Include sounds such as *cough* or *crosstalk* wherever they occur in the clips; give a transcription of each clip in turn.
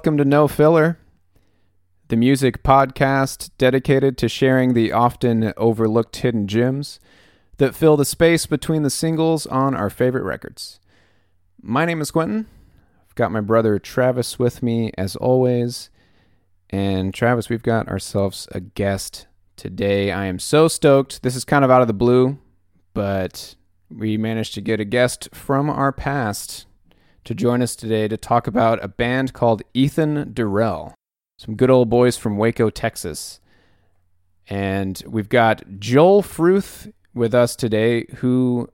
Welcome to No Filler, the music podcast dedicated to sharing the often overlooked hidden gems that fill the space between the singles on our favorite records. My name is Quentin. I've got my brother Travis with me as always. And Travis, we've got ourselves a guest today. I am so stoked. This is kind of out of the blue, but we managed to get a guest from our past to join us today to talk about a band called Ethan Durelle. Some good old boys from Waco, Texas. And we've got Joel Fruth with us today, who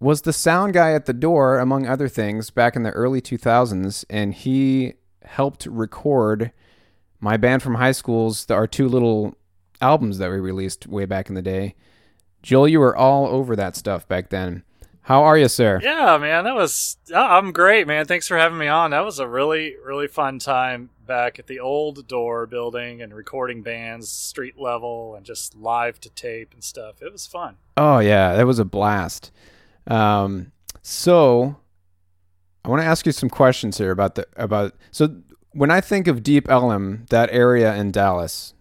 was the sound guy at the door, among other things, back in the early 2000s. And he helped record my band from high school's, our two little albums that we released way back in the day. Joel, you were all over that stuff back then. How are you, sir? Yeah, man, that was. I'm great, man. Thanks for having me on. That was a really, really fun time back at the old door building and recording bands, street level, and just live to tape and stuff. It was fun. Oh yeah, that was a blast. Um, so I want to ask you some questions here about the about. So when I think of Deep Ellum, that area in Dallas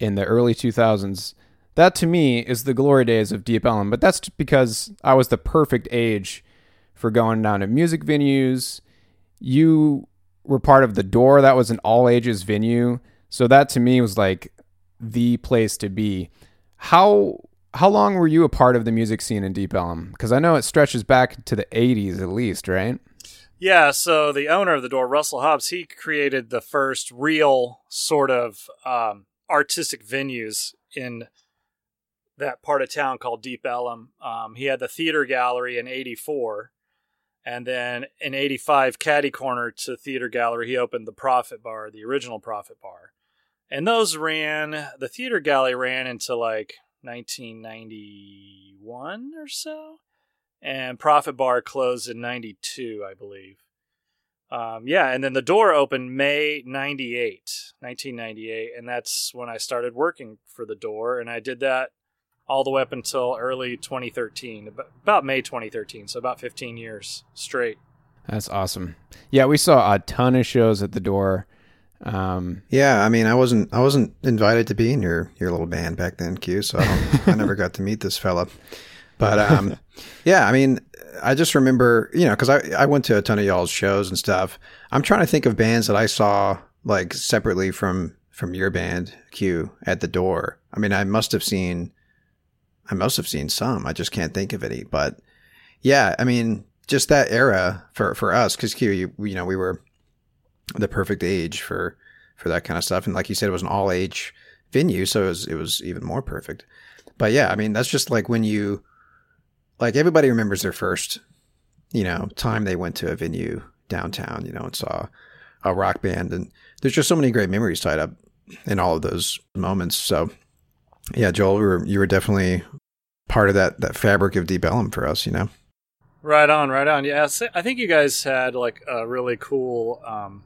in the early 2000s, that to me is the glory days of Deep Ellum. But that's because I was the perfect age for going down to music venues. You were part of the Door. That was an all ages venue. So that to me was like the place to be. How how long were you a part of the music scene in Deep Ellum? Because I know it stretches back to the 80s at least, right? Yeah, so the owner of the door, Russell Hobbs, he created the first real sort of um, artistic venues in that part of town called Deep Ellum. Um, he had the theater gallery in 84. And then in 85, Caddy Corner to Theater Gallery, he opened the Prophet Bar, the original Prophet Bar. And those ran, the Theater Gallery ran into like 1991 or so. And Prophet Bar closed in 92, I believe. Um, yeah, and then the door opened May 98, 1998. And that's when I started working for the door. And I did that all the way up until early 2013, about May 2013. So about 15 years straight. That's awesome. Yeah, we saw a ton of shows at the door. Um, Yeah, I mean, I wasn't I wasn't invited to be in your your little band back then, Q. So I, I never got to meet this fella. But um, yeah, I mean, I just remember, you know, because I I went to a ton of y'all's shows and stuff. I'm trying to think of bands that I saw like separately from from your band, Q, at the door. I mean, I must have seen, I must have seen some. I just can't think of any. But yeah, I mean, just that era for for us, because Q, you you know, we were the perfect age for for that kind of stuff. And like you said, it was an all age venue, so it was it was even more perfect. But yeah, I mean, that's just like when you like everybody remembers their first, you know, time they went to a venue downtown, you know, and saw a rock band, and there's just so many great memories tied up in all of those moments. So yeah, Joel, you were, you were definitely part of that that fabric of Deep Ellum for us, you know. Right on, right on. Yeah, I think you guys had like a really cool. Um,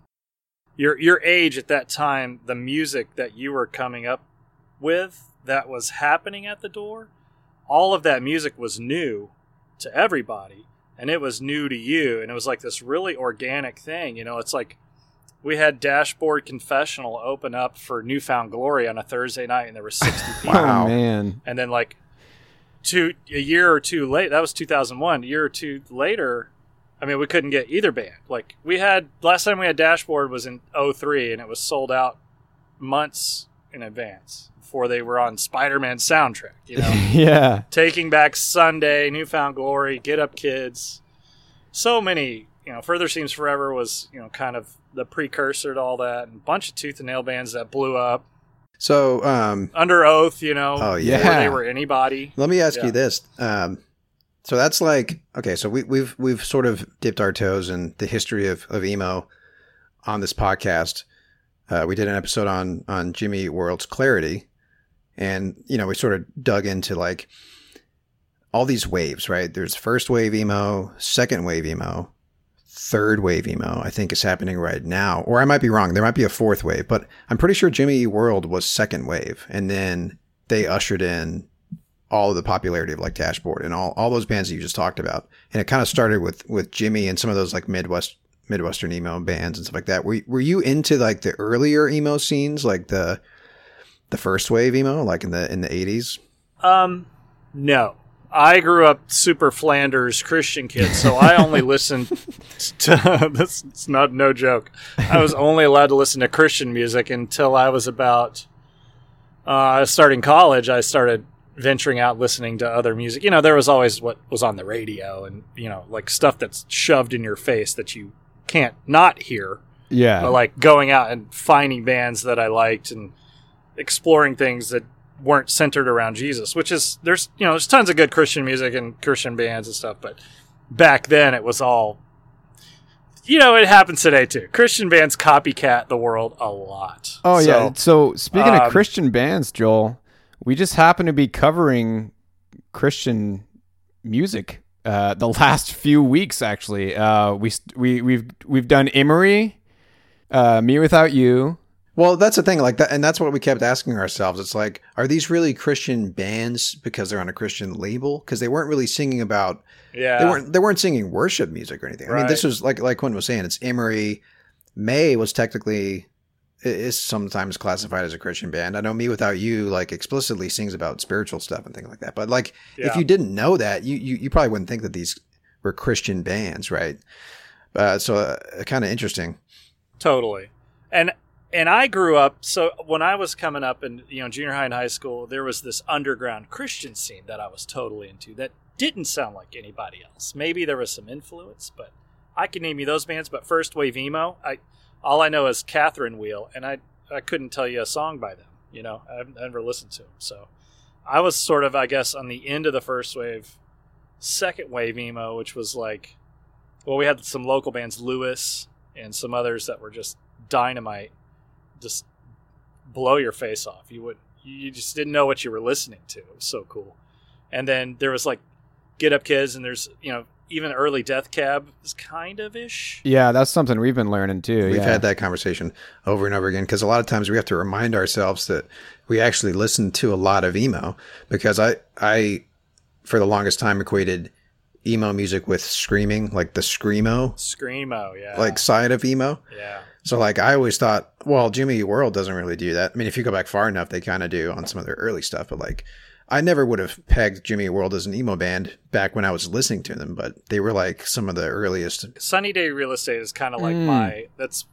your your age at that time, the music that you were coming up with that was happening at the door, all of that music was new to everybody, and it was new to you, and it was like this really organic thing. You know, it's like we had Dashboard Confessional open up for Newfound Glory on a Thursday night, and there were sixty *laughs* people. Oh man. and then like two a year or two late that was 2001 a year or two later i mean we couldn't get either band. Like we had last time we had dashboard was in 03 and it was sold out months in advance before they were on spider-man soundtrack you know? *laughs* Yeah. taking back sunday newfound glory get up kids. So many you know further seems forever was you know kind of the precursor to all that and a bunch of tooth and nail bands that blew up So um, under oath you know Oh, yeah. they were anybody Let me ask Yeah. you this. Um, so that's like okay. So we, we've we've sort of dipped our toes in the history of, of emo on this podcast. Uh, we did an episode on on Jimmy World's Clarity, and you know we sort of dug into like all these waves. Right? There's first wave emo, second wave emo, third wave emo. I think is happening right now, or I might be wrong. There might be a fourth wave, but I'm pretty sure Jimmy World was second wave, and then they ushered in all of the popularity of like Dashboard and all, all those bands that you just talked about. And it kind of started with, with Jimmy and some of those like Midwest, Midwestern emo bands and stuff like that. Were, were you into like the earlier emo scenes, like the, the first wave emo, like in the, in the eighties? Um, no. I grew up super Flanders Christian kid, so I only *laughs* listened to *laughs* this. It's not no joke. I was only allowed to listen to Christian music until I was about uh, starting college. I started venturing out listening to other music. You know, there was always what was on the radio, and you know, like stuff that's shoved in your face that you can't not hear. Yeah. but like going out and finding bands that I liked and exploring things that weren't centered around Jesus, which is there's you know there's tons of good Christian music and Christian bands and stuff, but back then it was all you know it happens today too. Christian bands copycat the world a lot. Oh So, yeah. So speaking um, of Christian bands, Joel, we just happen to be covering Christian music uh, the *laughs* last few weeks. Actually, uh, we we we've we've done Emery, uh, Me Without You. Well, that's the thing, like that, and that's what we kept asking ourselves. It's like, are these really Christian bands because they're on a Christian label? Because they weren't really singing about yeah, they weren't they weren't singing worship music or anything. I mean, this was like like Quinn was saying, it's Emery. May was technically is sometimes classified as a Christian band. I know Me Without You like explicitly sings about spiritual stuff and things like that. But like, if you didn't know that, you you, you probably wouldn't think that these were Christian bands, right? Uh, so uh, kind of interesting. Totally. And and I grew up so when I was coming up in you know junior high and high school, there was this underground Christian scene that I was totally into that didn't sound like anybody else. Maybe there was some influence, but I can name you those bands. But first wave emo, I all I know is Catherine Wheel, and I I couldn't tell you a song by them. You know, I've never listened to them. So I was sort of I guess on the end of the first wave, second wave emo, which was like, well, we had some local bands, Lewis and some others that were just dynamite, just blow your face off. You would you just didn't know what you were listening to. It was so cool. And then there was like Get Up Kids, and there's you know even early Death Cab is kind of ish. Yeah, that's something we've been learning too. We've yeah. had that conversation over and over again because a lot of times we have to remind ourselves that we actually listen to a lot of emo because I I for the longest time equated emo music with screaming like the screamo Screamo, yeah, like side of emo. yeah, So like I always thought, well, Jimmy World doesn't really do that. I mean, if you go back far enough, they kind of do on some of their early stuff, but like I never would have pegged Jimmy World as an emo band back when I was listening to them, but they were like some of the earliest. Sunny Day Real Estate is kind of like Mm. my that's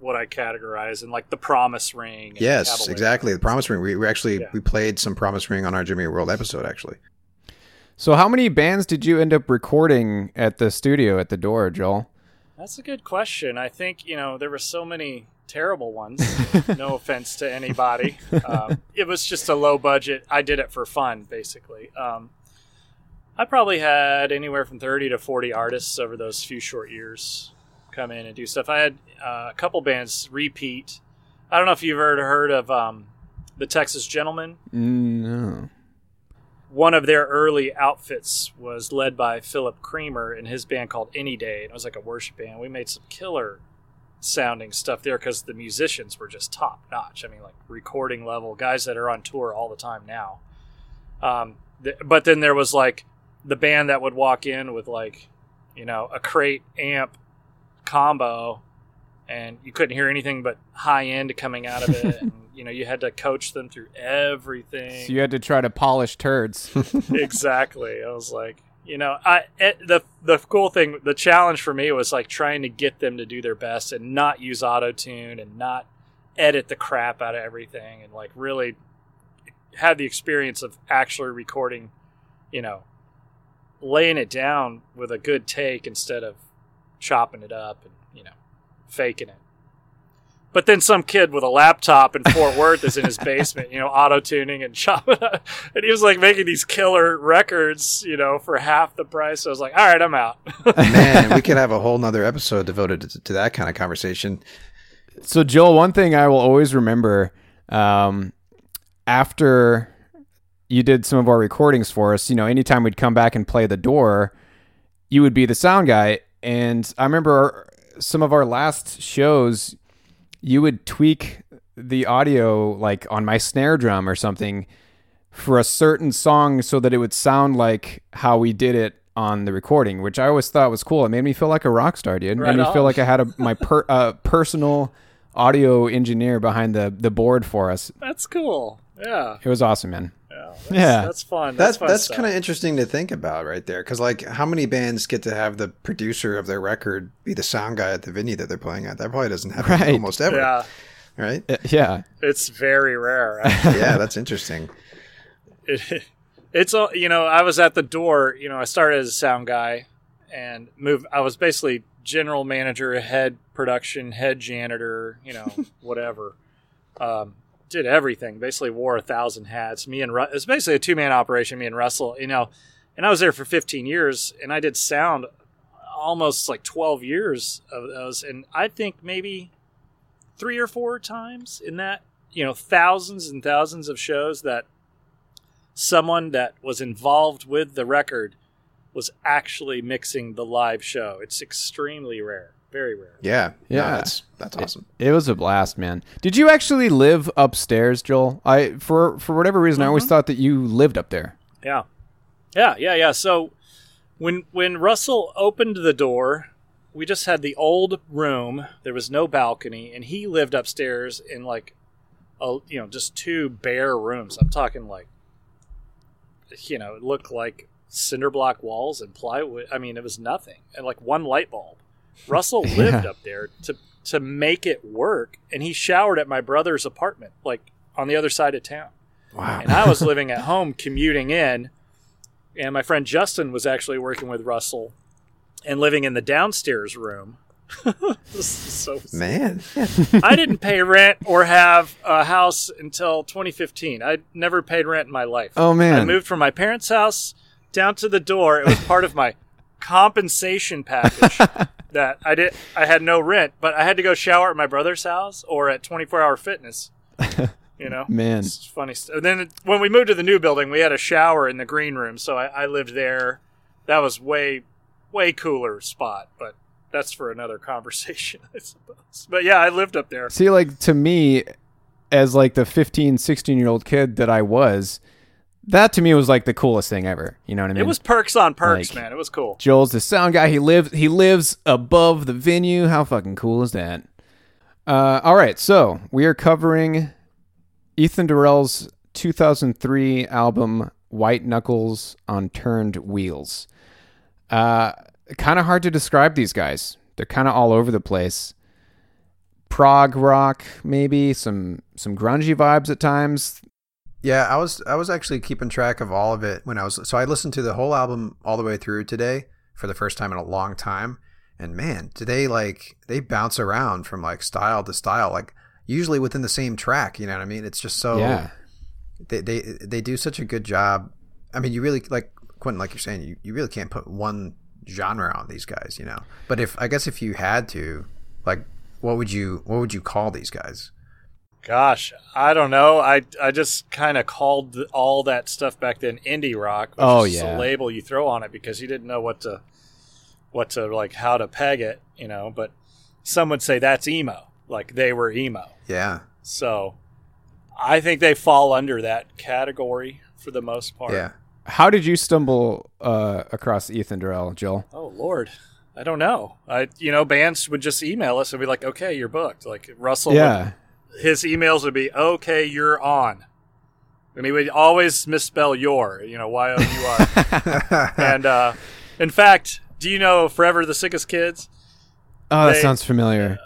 what I categorize and like the Promise Ring. and Yes, Caballero. exactly. The Promise Ring. We, we actually Yeah. we played some Promise Ring on our Jimmy World episode actually. So how many bands did you end up recording at the studio at the door, Joel? That's a good question. I think you know there were so many terrible ones. *laughs* no offense to anybody. Um, it was just a low budget. I did it for fun, basically. Um, I probably had anywhere from thirty to forty artists over those few short years come in and do stuff. I had uh, a couple bands repeat. I don't know if you've ever heard of um, the Texas Gentlemen. Mm, no. One of their early outfits was led by Philip Creamer and his band called Any Day. And it was like a worship band. We made some killer sounding stuff there because the musicians were just top notch. I mean, like recording level guys that are on tour all the time now. Um, th- but then there was like the band that would walk in with like, you know, a crate amp combo, and you couldn't hear anything but high end coming out of it. *laughs* and, you know, you had to coach them through everything So you had to try to polish turds. *laughs* *laughs* exactly. I was like, you know, I it, the the cool thing, the challenge for me was like trying to get them to do their best and not use auto tune and not edit the crap out of everything and like really have the experience of actually recording, you know, laying it down with a good take instead of chopping it up and you know faking it. But then some kid with a laptop in Fort Worth is in his basement, you know, auto tuning and chopping, up. and he was like making these killer records, you know, for half the price. So I was like, all right, I'm out. *laughs* Man, we could *laughs* have a whole nother episode devoted to, to that kind of conversation. So, Joel, one thing I will always remember um, after you did some of our recordings for us, you know, anytime we'd come back and play the door, you would be the sound guy. And I remember some of our last shows, you would tweak the audio like on my snare drum or something for a certain song so that it would sound like how we did it on the recording, which I always thought was cool. It made me feel like a rock star, dude. It Right made me feel like I had a my per, uh, personal audio engineer behind the the board for us. That's cool. Yeah. It was awesome, man. Yeah. That's, Yeah. That's fun. That's fun that's kind of interesting to think about right there, because like, how many bands get to have the producer of their record be the sound guy at the venue that they're playing at? That probably doesn't happen Right. almost ever, Yeah. right? Uh, Yeah. It's very rare. *laughs* yeah, that's interesting. it, it's all you know i was at the door you know i started as a sound guy and moved i was basically general manager head production head janitor you know *laughs* whatever um, did everything basically wore a thousand hats. Me and Ru- it was basically a two-man operation me and russell you know. And i was there for 15 years and i did sound almost like 12 years of those and i think maybe three or four times in that you know thousands and thousands of shows that someone that was involved with the record was actually mixing the live show. It's extremely rare, very rare. Yeah, yeah, Yeah. that's that's awesome. It was a blast, man. Did you actually live upstairs, Joel? I for for whatever reason I always uh-huh. thought that you lived up there. Yeah, yeah, yeah, yeah. So when when Russell opened the door, we just had the old room. There was no balcony, and he lived upstairs in like a you know just two bare rooms. I'm talking like you know it looked like cinder block walls and plywood. I mean, it was nothing, and like one light bulb. Russell *laughs* lived Yeah. up there to to make it work, and he showered at my brother's apartment, like on the other side of town Wow. and I was *laughs* living at home commuting in, and my friend Justin was actually working with Russell and living in the downstairs room. *laughs* This is so Man, I didn't pay rent or have a house until 2015. I never paid rent in my life. Oh, man. I moved from my parents' house down to the door. It was part of my compensation package *laughs* that I did. I had no rent, but I had to go shower at my brother's house or at 24 Hour Fitness. *laughs* You know, Man. it's funny stuff. And then when we moved to the new building, we had a shower in the green room, so I, I lived there. That was way, way cooler spot, but that's for another *laughs* conversation, I suppose. But yeah, I lived up there. See, like to me, as like the 15, 16 year old kid that I was, that to me was like the coolest thing ever. You know what I mean? It was perks on perks, Like- man. It was cool. Joel's the sound guy. He lives he lives above the venue. How fucking cool is that? Uh, all right, so we are covering Ethan Durelle's 2003 album White Knuckles on Turned Wheels. Uh, kind of hard to describe these guys. They're kind of all over the place. Prog rock, maybe some some grungy vibes at times. Yeah, I was I was actually keeping track of all of it when I was so I listened to the whole album all the way through today for the first time in a long time, and man, do they like they bounce around from like style to style, like usually within the same track. You know what I mean? It's just so yeah. they they they do such a good job. I mean, you really like Quentin, like you're saying, you, you really can't put one genre on these guys, you know. But if I guess if you had to, like, what would you what would you call these guys? Gosh, I don't know. I I just kind of called all that stuff back then indie rock. Which Oh, is yeah. a label you throw on it because you didn't know what to what to like how to peg it, you know. But some would say that's emo, like they were emo. Yeah, So I think they fall under that category for the most part. yeah. How did you stumble uh, across Ethan Durelle, Joel? Oh Lord. I don't know. I you know bands would just email us and be like, "Okay, you're booked." Like Russell Yeah. His emails would be okay you're on. And he would always misspell your you know y-o-u-r *laughs* and uh, in fact do you know forever the sickest kids? Oh, that They- sounds familiar.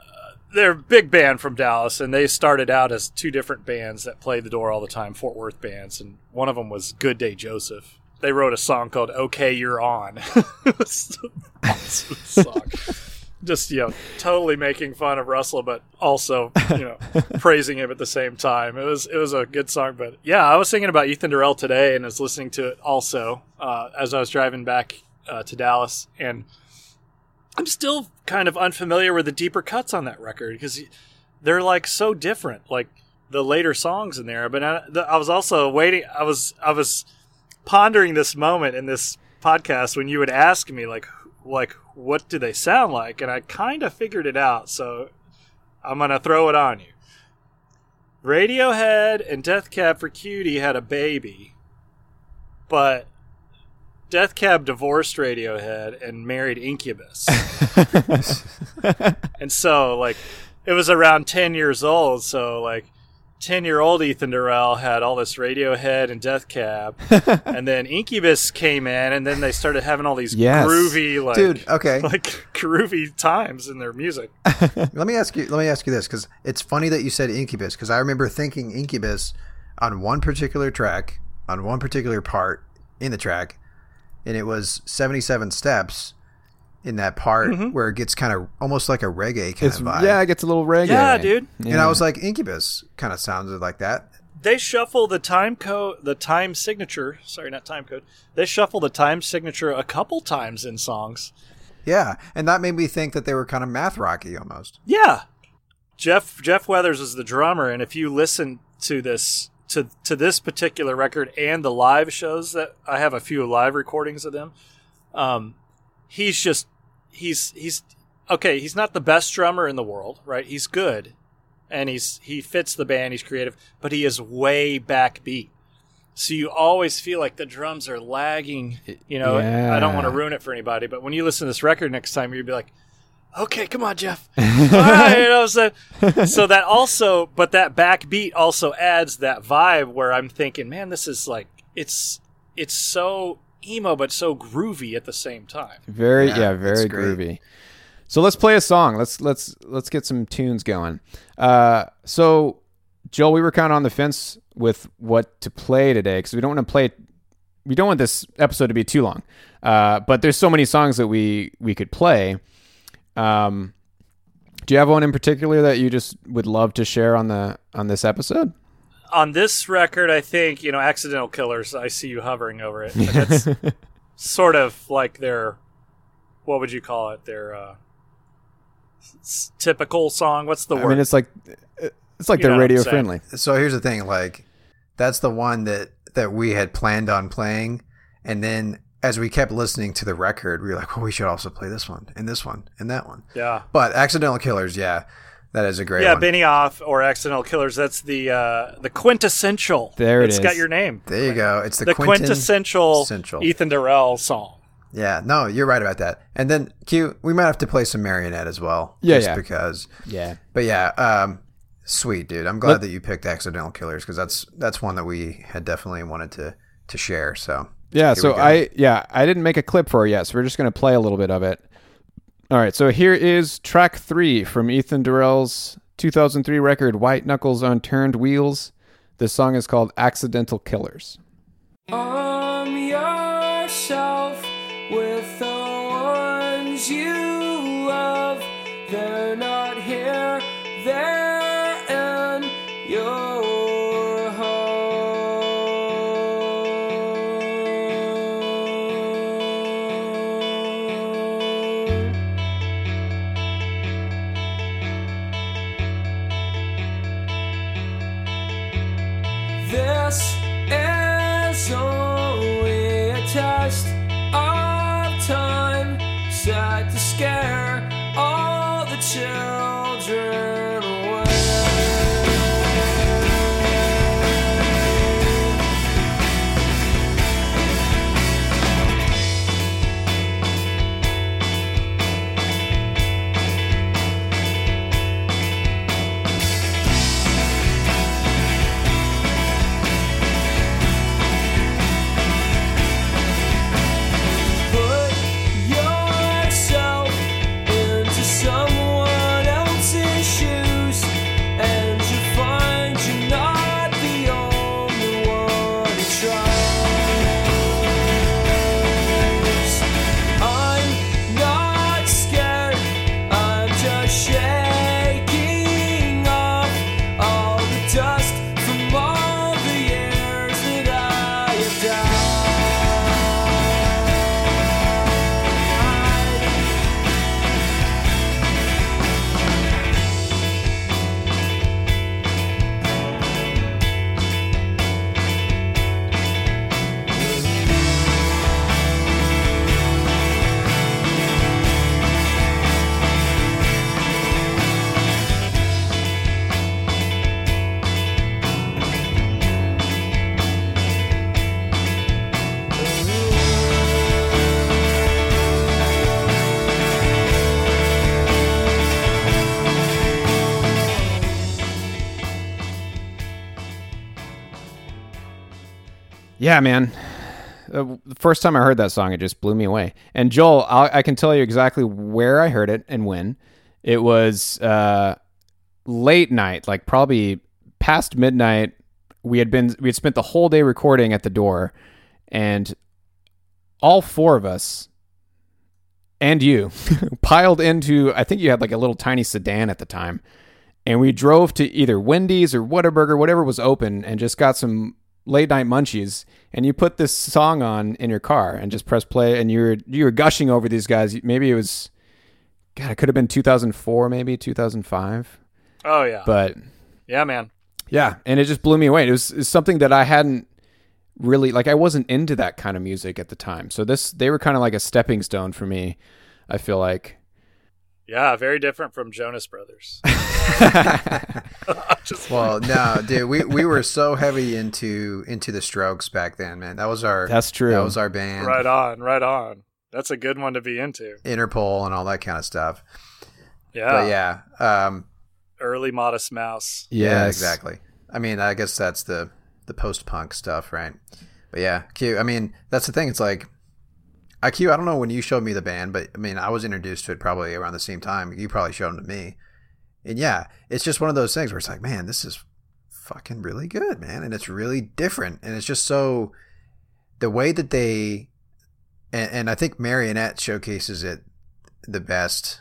they're a big band from dallas and they started out as two different bands that played the door all the time fort worth bands and one of them was good day joseph. They wrote a song called okay you're on. *laughs* It an *laughs* awesome song just you know totally making fun of russell but also you know *laughs* praising him at the same time. It was it was a good song but yeah i was thinking about ethan durelle today and was listening to it also uh, as i was driving back uh, to dallas. And i'm still kind of unfamiliar with the deeper cuts on that record because they're like so different like the later songs in there. But I, the, I was also waiting i was i was pondering this moment in this podcast when you would ask me like like what do they sound like? And i kind of figured it out so i'm gonna throw it on you. Radiohead and death cab for cutie had a baby but death cab divorced radiohead and married incubus. *laughs* And so like it was around 10 years old so like 10 year old ethan durelle had all this radiohead and death cab *laughs* and then incubus came in and then they started having all these Yes. groovy like Dude, okay. *laughs* like groovy times in their music *laughs* let me ask you. Let me ask you this because it's funny that you said Incubus because I remember thinking Incubus on one particular track, on one particular part in the track, and it was seventy-seven steps in that part where it gets kind of almost like a reggae kind It's of vibe. yeah, it gets a little reggae. Yeah, dude. and I was like, Incubus kind of sounded like that. they shuffle the time code the time signature sorry not time code they shuffle the time signature a couple times in songs Yeah, and that made me think that they were kind of math rocky almost. Yeah. Jeff Jeff Weathers is the drummer and if you listen to this to to this particular record and the live shows that I have a few live recordings of them um he's just he's he's okay, he's not the best drummer in the world, right? He's good and he's he fits the band, he's creative, but he is way backbeat. So you always feel like the drums are lagging. You know, I don't want to ruin it for anybody, but when you listen to this record next time, you'd be like, "Okay, come on, Jeff." *laughs* All right, you know, so so that also, but that backbeat also adds that vibe where I'm thinking, man, this is like it's it's so emo but so groovy at the same time. Very Yeah, yeah, very groovy. So let's play a song. Let's let's let's get some tunes going. Uh, so Joel, we were kind of on the fence with what to play today because we don't want to play. We don't want this episode to be too long. Uh, but there's so many songs that we we could play. Um, do you have one in particular that you just would love to share on the on this episode? On this record, I think you know, "Accidental Killers." I see you hovering over it. But That's *laughs* sort of like their what would you call it? Their uh, s- typical song. What's the I word? mean, it's like it's like You they're radio friendly. So here's the thing, like that's the one that that we had planned on playing, and then as we kept listening to the record, we were like, well, we should also play this one and this one and that one. yeah. But Accidental Killers, yeah, that is a great Yeah, one. Benny Off or Accidental Killers. That's the uh, the quintessential. There it It's got your name. there you go. It's the, The Quentin- quintessential Essential. Ethan Durelle song. Yeah, no, you're right about that. And then Q, we might have to play some Marionette as well. Yeah, just yeah. because. Yeah. But yeah, um, sweet dude. I'm glad Let- that you picked Accidental Killers because that's that's one that we had definitely wanted to to share. So Yeah, so. I yeah, I didn't make a clip for it yet, so we're just gonna play a little bit of it. All right, so here is track three from Ethan Durelle's 2003 record "White Knuckles on Turned Wheels." This song is called "Accidental Killers." Arm Yeah, man. Uh, the first time I heard that song, it just blew me away. And Joel, i I can tell you exactly where I heard it and when. It was uh, late night, like probably past midnight. We had been we had spent the whole day recording at the door, and all four of us and you *laughs* piled into. I think you had like a little tiny sedan at the time, and we drove to either Wendy's or Whataburger, whatever was open, and just got some late night munchies. And you put this song on in your car and just press play, and you were you were gushing over these guys. Maybe it was, God, it could have been 2004, maybe 2005, Oh yeah, but yeah, man. yeah, and it just blew me away. It was, it was something that I hadn't really like. I wasn't into that kind of music at the time, so this they were kind of like a stepping stone for me. I feel like. Yeah, very different from Jonas Brothers. Just *laughs* *laughs* Well, no, dude, we, we were so heavy into into the Strokes back then, man. That was our That's true. That was our band, right on, right on. That's a good one to be into. Interpol and all that kind of stuff. Yeah, But yeah, um, early Modest Mouse. yeah, exactly. I mean, I guess that's the the post punk stuff, right? But yeah, cute. I mean, that's the thing. It's like IQ. I don't know when you showed me the band, but I mean, I was introduced to it probably around the same time. You probably showed them to me, and yeah, it's just one of those things where it's like, man, this is fucking really good, man, and it's really different, and it's just so the way that they, and, and I think Marionette showcases it the best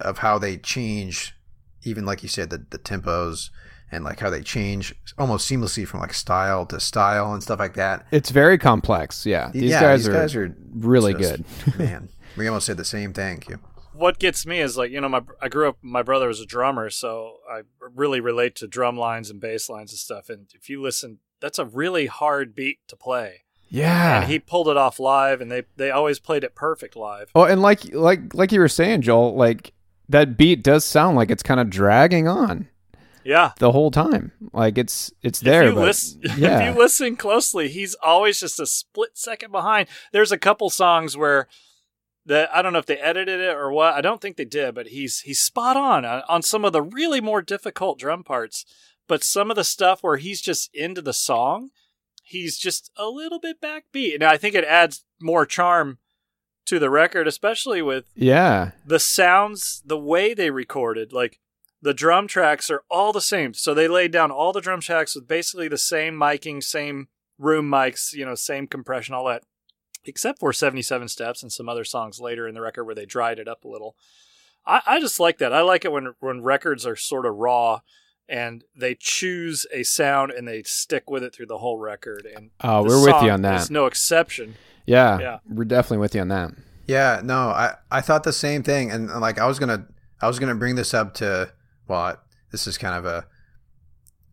of how they change, even like you said, the the tempos and like how they change almost seamlessly from like style to style and stuff like that. It's very complex. Yeah, these yeah, guys these are guys are really just- good. *laughs* man, we almost said the same thing. Q. What gets me is like you know my I grew up. My brother was a drummer, so I really relate to drum lines and bass lines and stuff. And if you listen, that's a really hard beat to play. Yeah. And he pulled it off live, and they they always played it perfect live. oh, and like like like you were saying, Joel, like that beat does sound like it's kind of dragging on Yeah. the whole time. Like it's it's there. *laughs* if you but, listen, yeah. if you listen closely, he's always just a split second behind. There's a couple songs where that I don't know if they edited it or what. I don't think they did, but he's he's spot on on, on some of the really more difficult drum parts. But some of the stuff where he's just into the song, he's just a little bit backbeat, and I think it adds more charm to the record, especially with yeah. the sounds, the way they recorded, like the drum tracks are all the same. So they laid down all the drum tracks with basically the same miking, same room mics, you know, same compression, all that, except for 77 Steps and some other songs later in the record where they dried it up a little. I, I just like that. I like it when when records are sort of raw and they choose a sound and they stick with it through the whole record. And Oh, we're with you on that. that. is no exception. Yeah, Yeah. we're definitely with you on that. Yeah, no, I, I thought the same thing, and and, like I was gonna I was gonna bring this up to well, this is kind of a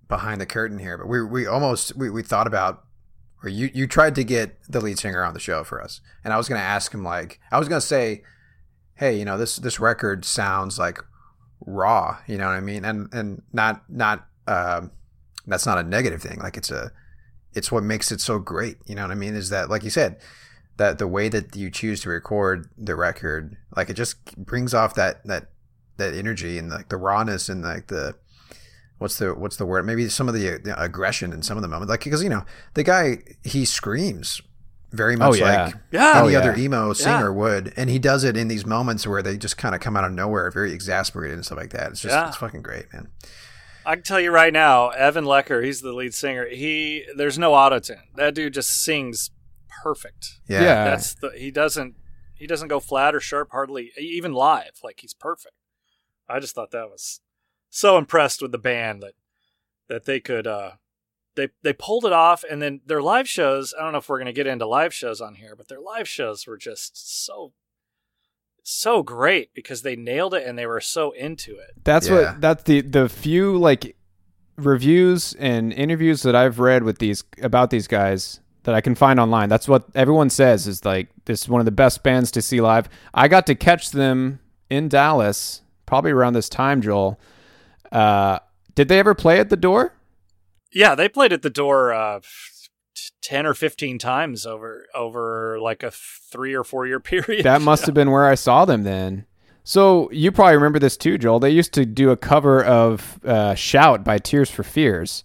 behind the curtain here, but we we almost we, we thought about or you you tried to get the lead singer on the show for us, and I was gonna ask him like I was gonna say, hey, you know this this record sounds like raw, you know what I mean, and and not not um, that's not a negative thing, like it's a it's what makes it so great, you know what I mean, is that like you said that the way that you choose to record the record, like it just brings off that that that energy and like the rawness and like the what's the what's the word? Maybe some of the, the aggression in some of the moments, like because you know the guy he screams very oh, much yeah. like Yeah. any Oh, other yeah. emo singer would, and he does it in these moments where they just kind of come out of nowhere, very exasperated and stuff like that. It's just Yeah. it's fucking great, man. I can tell you right now, Evan Lecker, he's the lead singer. He there's no auto tune. That dude just sings perfect. Yeah, Yeah. That's the he doesn't he doesn't go flat or sharp hardly even live. Like he's perfect. I just thought that was so impressed with the band that that they could uh they they pulled it off and then their live shows, I don't know if we're going to get into live shows on here, but their live shows were just so so great because they nailed it and they were so into it. That's Yeah. what that's the the few like reviews and interviews that I've read with these about these guys that I can find online. That's what everyone says is like this is one of the best bands to see live. I got to catch them in Dallas probably around this time, Joel. Uh, did they ever play at the door? Yeah, they played at the door uh, ten or fifteen times over over like a three or four year *laughs* period. That must have been where I saw them then. So you probably remember this too, Joel. They used to do a cover of uh, "Shout" by Tears for Fears,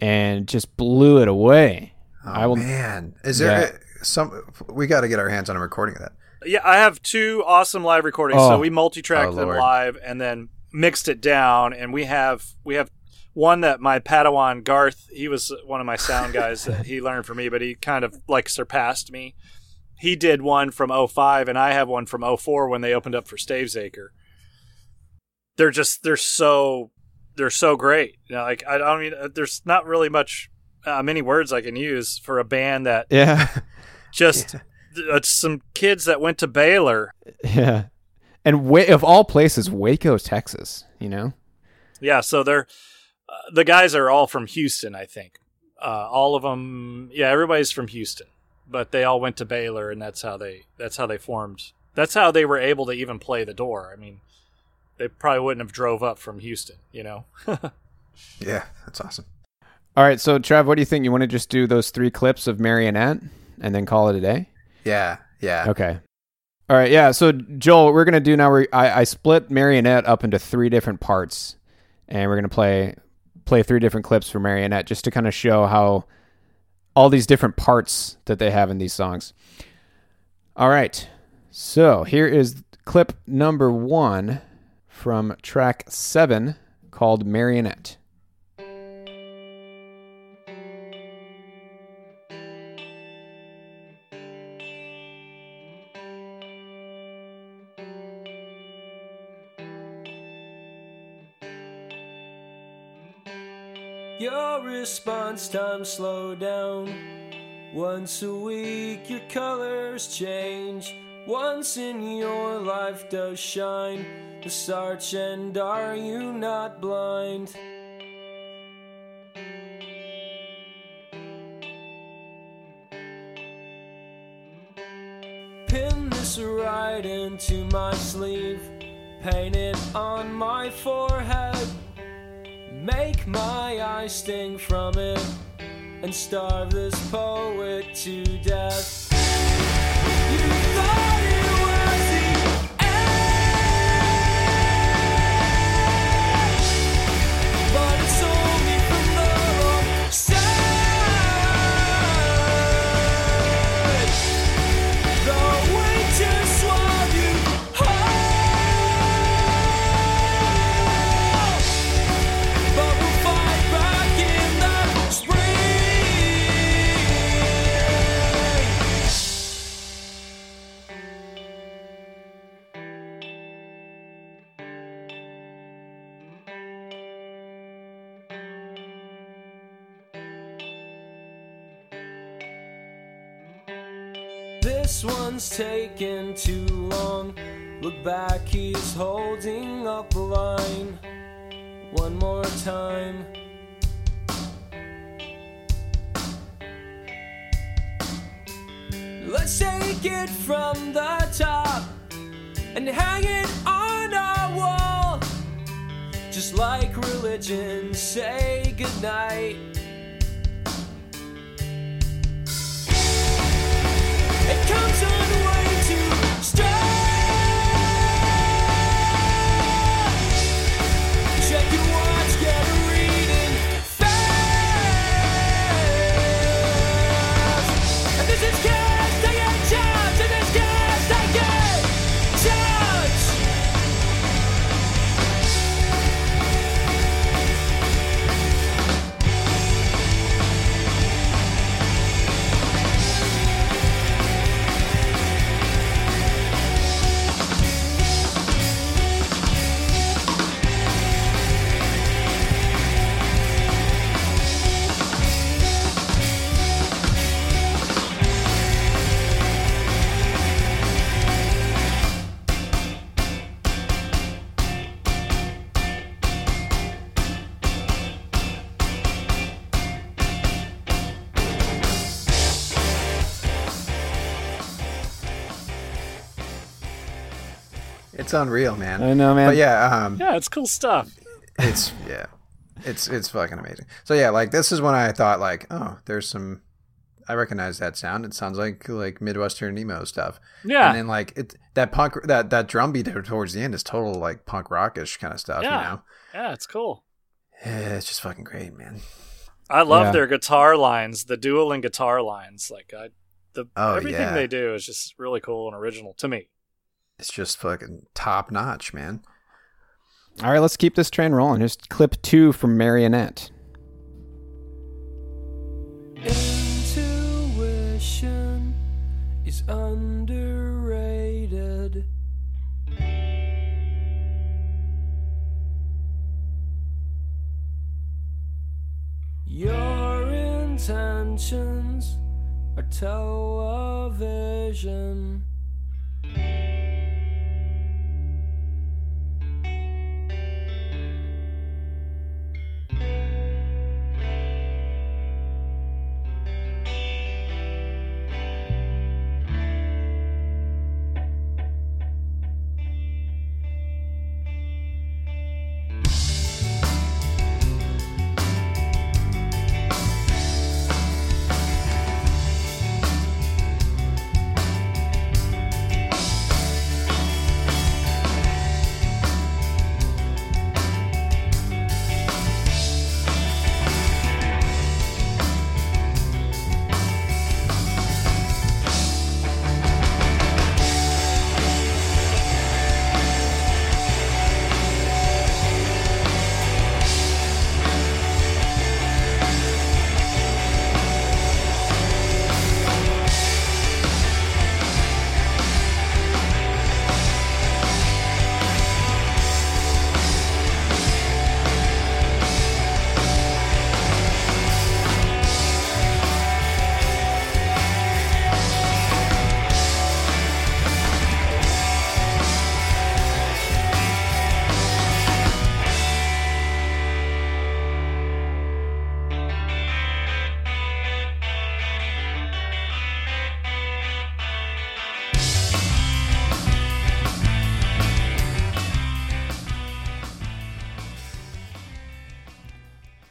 and just blew it away. Oh, I will. man, is there some? We got to get our hands on a recording of that. Yeah, I have two awesome live recordings. Oh. So we multi-tracked Oh, them live and then mixed it down. And we have we have one that my Padawan Garth, he was one of my sound guys that he learned from me, but he kind of like surpassed me. He did one from 05 and I have one from 04 when they opened up for Stavesacre. They're just they're so they're so great. You know, like I don't mean there's not really much uh, many words I can use for a band that Yeah, just *laughs* uh, some kids that went to Baylor yeah. And wa- of all places, Waco, Texas. You know. Yeah, so they're uh, the guys are all from Houston, I think. Uh, all of them, yeah, everybody's from Houston, but they all went to Baylor, and that's how they that's how they formed. That's how they were able to even play the door. I mean, they probably wouldn't have drove up from Houston, you know. *laughs* Yeah, that's awesome. All right, so Trav, what do you think? You want to just do those three clips of Marionette and then call it a day? Yeah, yeah. Okay. All right, yeah. So Joel, what we're gonna do now. We I, I split Marionette up into three different parts, and we're gonna play play three different clips for Marionette just to kind of show how all these different parts that they have in these songs. All right. So here is clip number one from track seven called Marionette. Response time slow down. Once a week, your colors change. Once in your life does shine the starch, and are you not blind? Pin this right into my sleeve, paint it on my forehead. Make my eyes sting from it and starve this poet to death. One's taking too long. Look back, he's holding up the line. One more time. Let's take it from the top and hang it on our wall. Just like religion, say goodnight. It comes on It's unreal, man. I know, man. But yeah, um, Yeah, it's cool stuff. it's yeah, it's it's fucking amazing. So yeah, like this is when I thought like, oh, there's some. I recognize that sound. It sounds like like midwestern emo stuff. Yeah. and then like it that punk that that drum beat there towards the end is total like punk rockish kind of stuff. Yeah. You know, Yeah, it's cool. yeah, it's just fucking great, man. I love Yeah. their guitar lines, the dueling guitar lines. Like I, the Oh, everything yeah. they do is just really cool and original to me. It's just fucking top notch, man. All right, let's keep this train rolling. Here's clip two from Marionette. Intuition is underrated. Your intentions are television.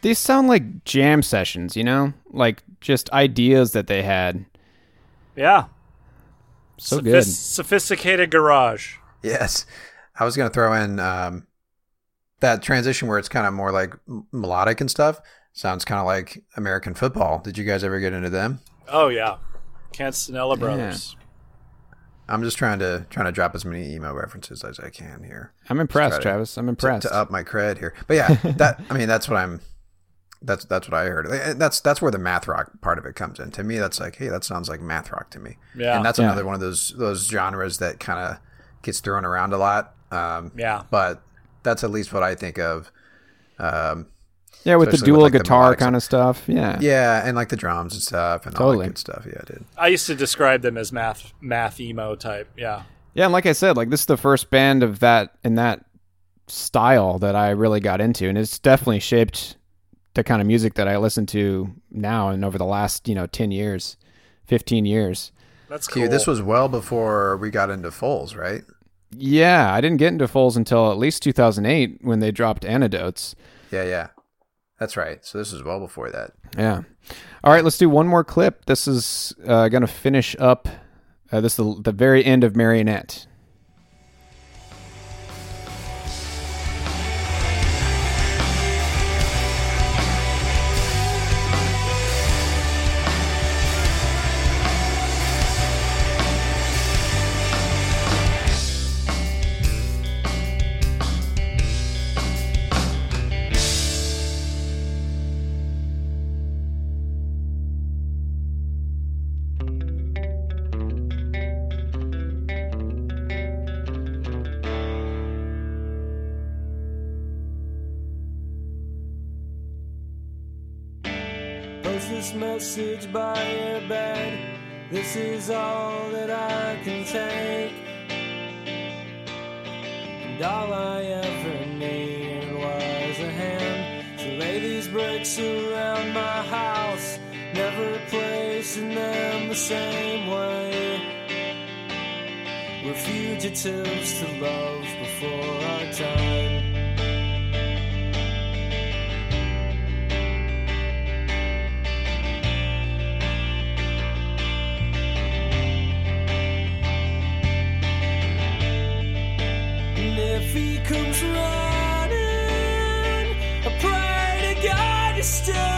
These sound like jam sessions, you know? Like just ideas that they had. Yeah. So Sophis- good. Sophisticated garage. Yes, I was gonna throw in um, that transition where it's kind of more like melodic and stuff. Sounds kind of like American football. Did you guys ever get into them? Oh yeah. Kinsella Brothers. I'm just trying to trying to drop as many emo references as I can here. I'm impressed, try to- Travis. I'm to, impressed. to up my cred here. But yeah, that I mean that's what I'm. That's that's what I heard. And That's that's where the math rock part of it comes in. To me, that's like, hey, that sounds like math rock to me. Yeah. and that's Yeah. another one of those those genres that kind of gets thrown around a lot. Um, Yeah. but that's at least what I think of. Um, Yeah, with the Especially dual like, guitar melodic kind of stuff. Yeah. Yeah, and like the drums and stuff and all Totally. that good stuff. Yeah, dude. I used to describe them as math math emo type. Yeah. Yeah, and like I said, like this is the first band of that in that style that I really got into, and it's definitely shaped the kind of music that I listen to now and over the last you know ten years, fifteen years. That's cool. Q, this was well before we got into Foals, right? Yeah, I didn't get into Foals until at least 2008 when they dropped Antidotes. Yeah, yeah. That's right. So this was well before that. Yeah. All right, let's do one more clip. This is uh, going to finish up. Uh, this is the, the very end of Marionette. Is all that I can take. And all I ever needed was a hand to lay these bricks around my house, never placing them the same way. We're fugitives to love before our time. Comes running, I pray to God you're still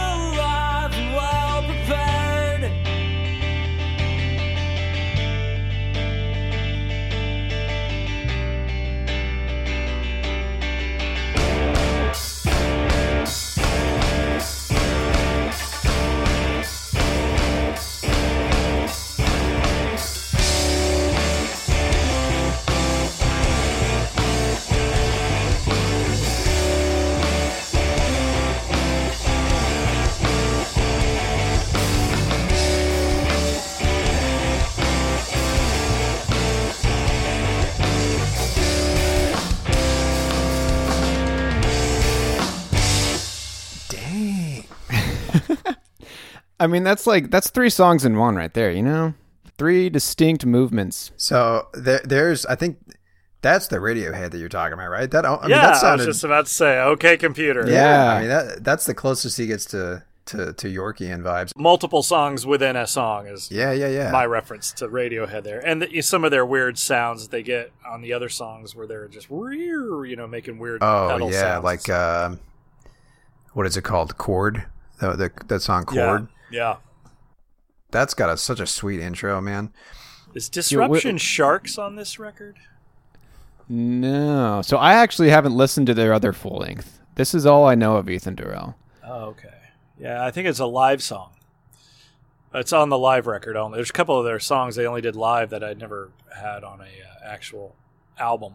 Dang. *laughs* I mean, that's like that's three songs in one right there. You know, three distinct movements. So there, there's, I think that's the Radiohead that you're talking about, right? That, I mean, yeah, that I was just about to say, okay, computer. yeah, Yeah. I mean, that that's the closest he gets to to to Yorkian vibes. Multiple songs within a song is Yeah, yeah, yeah. my reference to Radiohead there, and the, some of their weird sounds that they get on the other songs where they're just rear, you know, making weird. oh pedal yeah, sounds. like um, what is it called? Chord. The, the that song yeah, Chord. yeah. That's got a, such a sweet intro, man. Is Disruption Sharks on this record? No, so I actually haven't listened to their other full length. This is all I know of Ethan Durelle. Oh, okay. Yeah, I think it's a live song. It's on the live record only. There's a couple of their songs they only did live that I never had on a uh, actual album.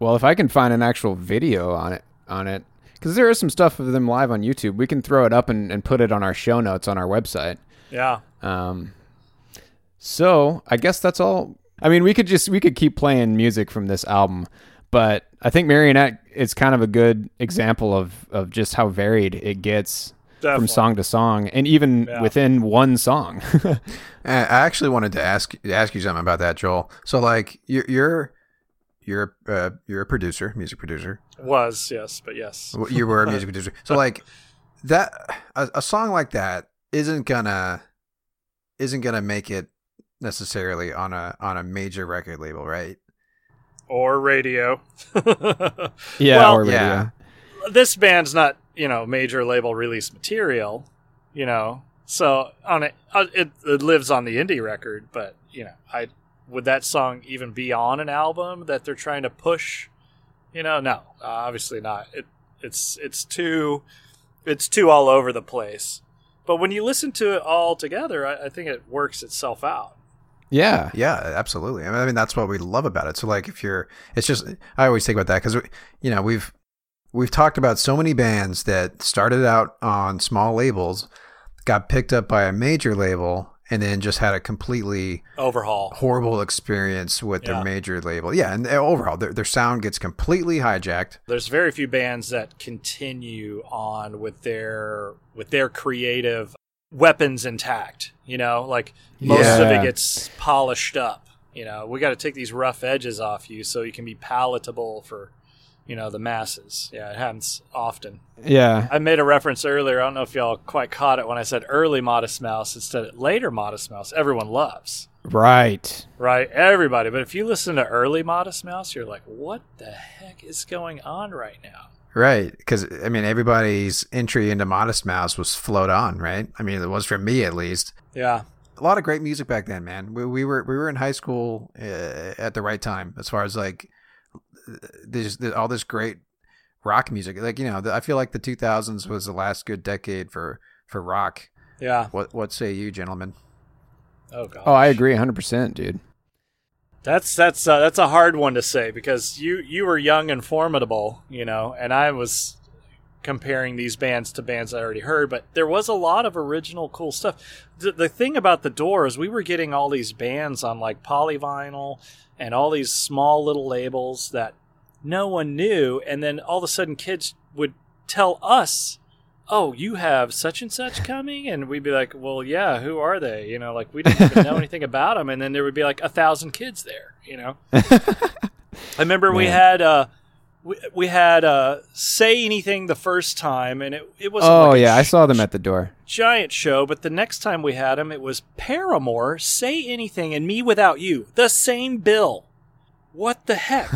Well, if I can find an actual video on it, on it, because there is some stuff of them live on YouTube, we can throw it up and, and put it on our show notes on our website. Yeah. Um, so I guess that's all. I mean, we could just we could keep playing music from this album, but I think Marionette is kind of a good example of of just how varied it gets Definitely. from song to song, and even Yeah. within one song. *laughs* I I actually wanted to ask ask you something about that, Joel. So like you're you're you're uh, you're a producer, music producer. Was, yes, but yes. You were a *laughs* music producer. So like that a, a song like that isn't gonna isn't gonna make it necessarily on a on a major record label, right? Or radio. *laughs* yeah, Well, or radio. yeah. this band's not, you know, major label release material, you know. So on it, uh, it, it lives on the indie record, but you know, I would that song even be on an album that they're trying to push? You know, no, uh, obviously not. It it's it's too it's too all over the place. But when you listen to it all together, I, I think it works itself out. Yeah. Yeah, absolutely. I mean, I mean, that's what we love about it. So like if you're it's just I always think about that cuz you know, we've we've talked about so many bands that started out on small labels, got picked up by a major label, and then just had a completely Overhaul. horrible experience with Yeah. their major label. Yeah, and uh, overall, their, their sound gets completely hijacked. There's very few bands that continue on with their with their creative weapons intact. You know, like most of it gets polished up. You know, we got to take these rough edges off you so you can be palatable for, you know, the masses. Yeah, it happens often. Yeah. I made a reference earlier. I don't know if y'all quite caught it when I said early Modest Mouse instead of later Modest Mouse. Everyone loves, Right. right? Everybody. But if you listen to early Modest Mouse, you're like, what the heck is going on right now? Right, because I mean, everybody's entry into Modest Mouse was float on, right? I mean, it was for me at least. Yeah. A lot of great music back then, man. We, we were we were in high school uh, at the right time, as far as like there's, there's all this great rock music. Like you know, the, I feel like the 2000s was the last good decade for for rock. Yeah. What what say you, gentlemen? Oh god. Oh, I agree 100%, dude. That's that's uh, that's a hard one to say because you you were young and formidable, you know, and I was comparing these bands to bands I already heard, but there was a lot of original cool stuff. The, the thing about the Doors, we were getting all these bands on like polyvinyl and all these small little labels that no one knew, and then all of a sudden kids would tell us. Oh, you have such and such coming, and we'd be like, "Well, yeah, who are they?" You know, like we didn't even know *laughs* anything about them, and then there would be like a thousand kids there. You know, *laughs* I remember we had uh, we, we had uh, say anything the first time, and it it was Oh, like yeah. I sh- saw them at the door. giant show. But the next time we had them, it was Paramore, say anything, and me without you, the same bill. What the heck?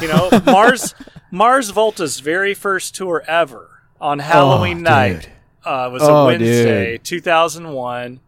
you know, *laughs* Mars Mars Volta's very first tour ever on Halloween Oh, night uh, was Oh, a Wednesday, dude. 2001.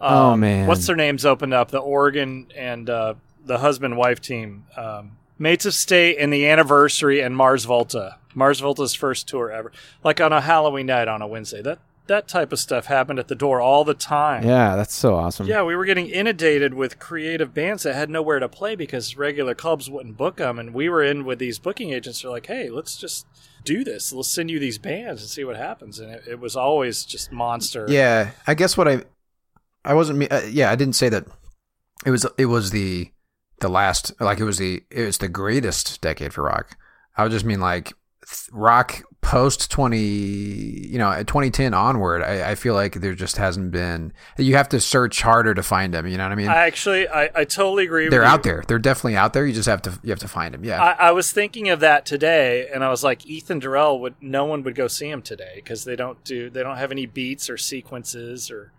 Oh, Um, man. what's their names opened up? The Oregon and uh, the husband wife team, um, Mates of State, and the anniversary and Mars Volta. Mars Volta's first tour ever, like on a Halloween night on a Wednesday. That that type of stuff happened at the door all the time. Yeah, that's so awesome. Yeah, we were getting inundated with creative bands that had nowhere to play because regular clubs wouldn't book them, and we were in with these booking agents. Who are like, "Hey, let's just do this. Let's send you these bands and see what happens." And it, it was always just monster. Yeah, I guess what I I wasn't uh, yeah, I didn't say that it was it was the the last like it was the it was the greatest decade for rock. I would just mean like rock post 20 you know 2010 onward I, I feel like there just hasn't been you have to search harder to find them you know what i mean I actually, I, I totally agree. they're with you. out there they're definitely out there you just have to you have to find them yeah I, I was thinking of that today, and I was like, Ethan Durelle would. No one would go see him today because they don't do. They don't have any beats or sequences or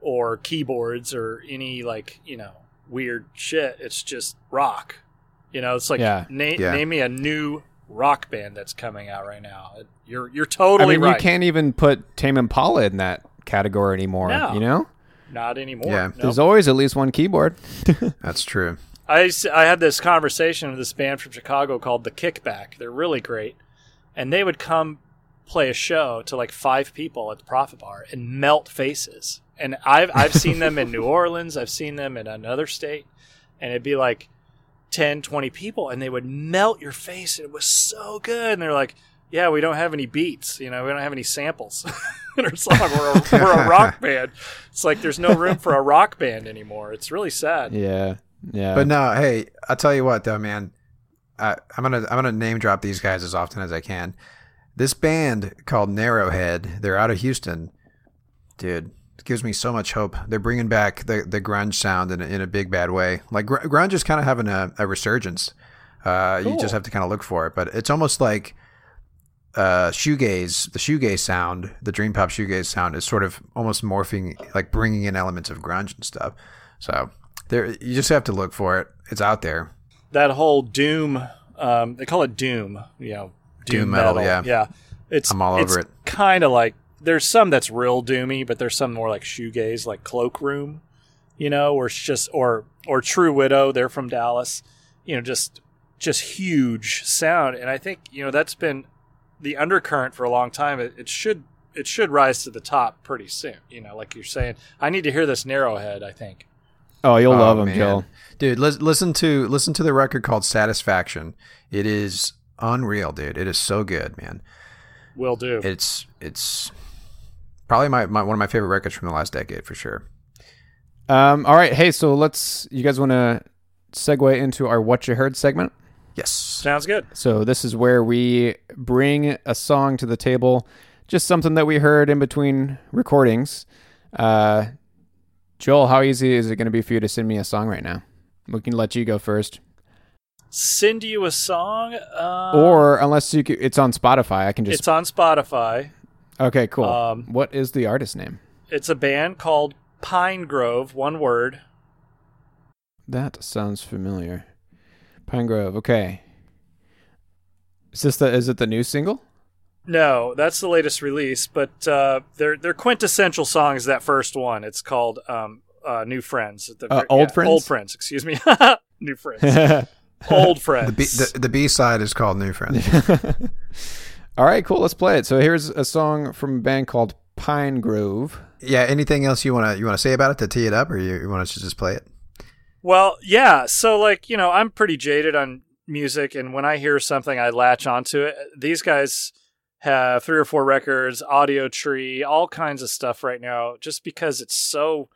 or keyboards or any like you know weird shit. It's just rock. You know, it's like Yeah. na- Yeah. name me a new rock band that's coming out right now. You're you're totally I mean, right. you can't even put Tame Impala in that category anymore. No. You know, Not anymore. Yeah. Nope. there's always at least one keyboard. *laughs* that's true I I had this conversation with this band from Chicago called The Kickback. They're really great. And they would come play a show to like five people at the Prophet Bar and melt faces. And I've, I've seen them in New *laughs* Orleans, I've seen them in another state, and it'd be like 10, 20 people, and they would melt your face. And it was so good. And they're like, yeah, we don't have any beats. You know, we don't have any samples in our song. We're a, we're a rock *laughs* band. It's like there's no room for a rock band anymore. It's really sad. Yeah, yeah. But no, hey, I'll tell you what though, man. I, I'm gonna I'm gonna name drop these guys as often as I can. This band called Narrowhead, they're out of Houston, dude. It gives me so much hope. They're bringing back the the grunge sound in a, in a big bad way. Like gr- grunge is kind of having a, a resurgence. Uh, You just have to kind of look for it, but it's almost like uh, shoegaze. The shoegaze sound, the dream pop shoegaze sound, is sort of almost morphing, like bringing in elements of grunge and stuff. So there, you just have to look for it. It's out there. that whole doom um, they call it doom you know doom, Doom metal, yeah. yeah it's I'm all over it. kind of like there's some that's real doomy but there's some more like shoegaze like cloakroom you know where it's just or or true widow they're from dallas you know just just huge sound and i think you know that's been the undercurrent for a long time it, it should it should rise to the top pretty soon you know like you're saying i need to hear this narrowhead i think oh, you'll Oh, love them, man. Joel. Dude, lis- listen to listen to the record called Satisfaction. It is unreal, dude. It is so good, man. Will do. It's it's probably my, my one of my favorite records from the last decade for sure. Um, all right, hey, so let's. You guys want to segue into our "What You Heard" segment? Yes. Sounds good. So this is where we bring a song to the table, just something that we heard in between recordings. Uh, Joel, how easy is it going to be for you to send me a song right now? We can let you go first, Send you a song. Uh, or unless you c it's on Spotify, I can just. it's on Spotify. Okay, cool. um, what is the artist name? It's a band called Pinegrove. One word. That sounds familiar. Pinegrove. Okay. Is this the? Is it the new single? No, that's the latest release, but uh, their their quintessential song is that first one. It's called um, uh, "New Friends." The- Uh, Old Friends? Old Friends. Excuse me. *laughs* New Friends. *laughs* Old Friends. The B, the, the B side is called New Friends. *laughs* All right, cool. Let's play it. So here's a song from a band called Pinegrove. yeah. Anything else you wanna you wanna say about it to tee it up, or you, you want us to just play it? Well, yeah. So, like, you know, I'm pretty jaded on music, and when I hear something, I latch onto it. These guys have three or four records, Audiotree, all kinds of stuff right now, just because it's so